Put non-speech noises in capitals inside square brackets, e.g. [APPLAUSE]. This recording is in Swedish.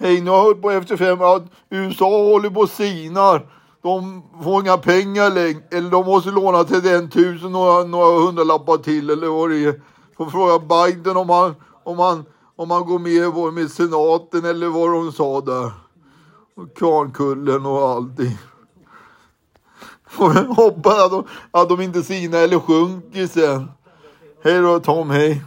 Hej, nu har jag hört på efter fem att USA håller på sinar. De får inga pengar längre. Eller de måste låna 31 000 några, några hundralappar till eller vad det är. Får fråga Biden om han, om han, om han går med, med senaten eller vad de sa där. Och Kvarnkullen och allting. [LAUGHS] Hoppas att de, att de inte sinar eller sjunker sen. Hej då Tom, hej.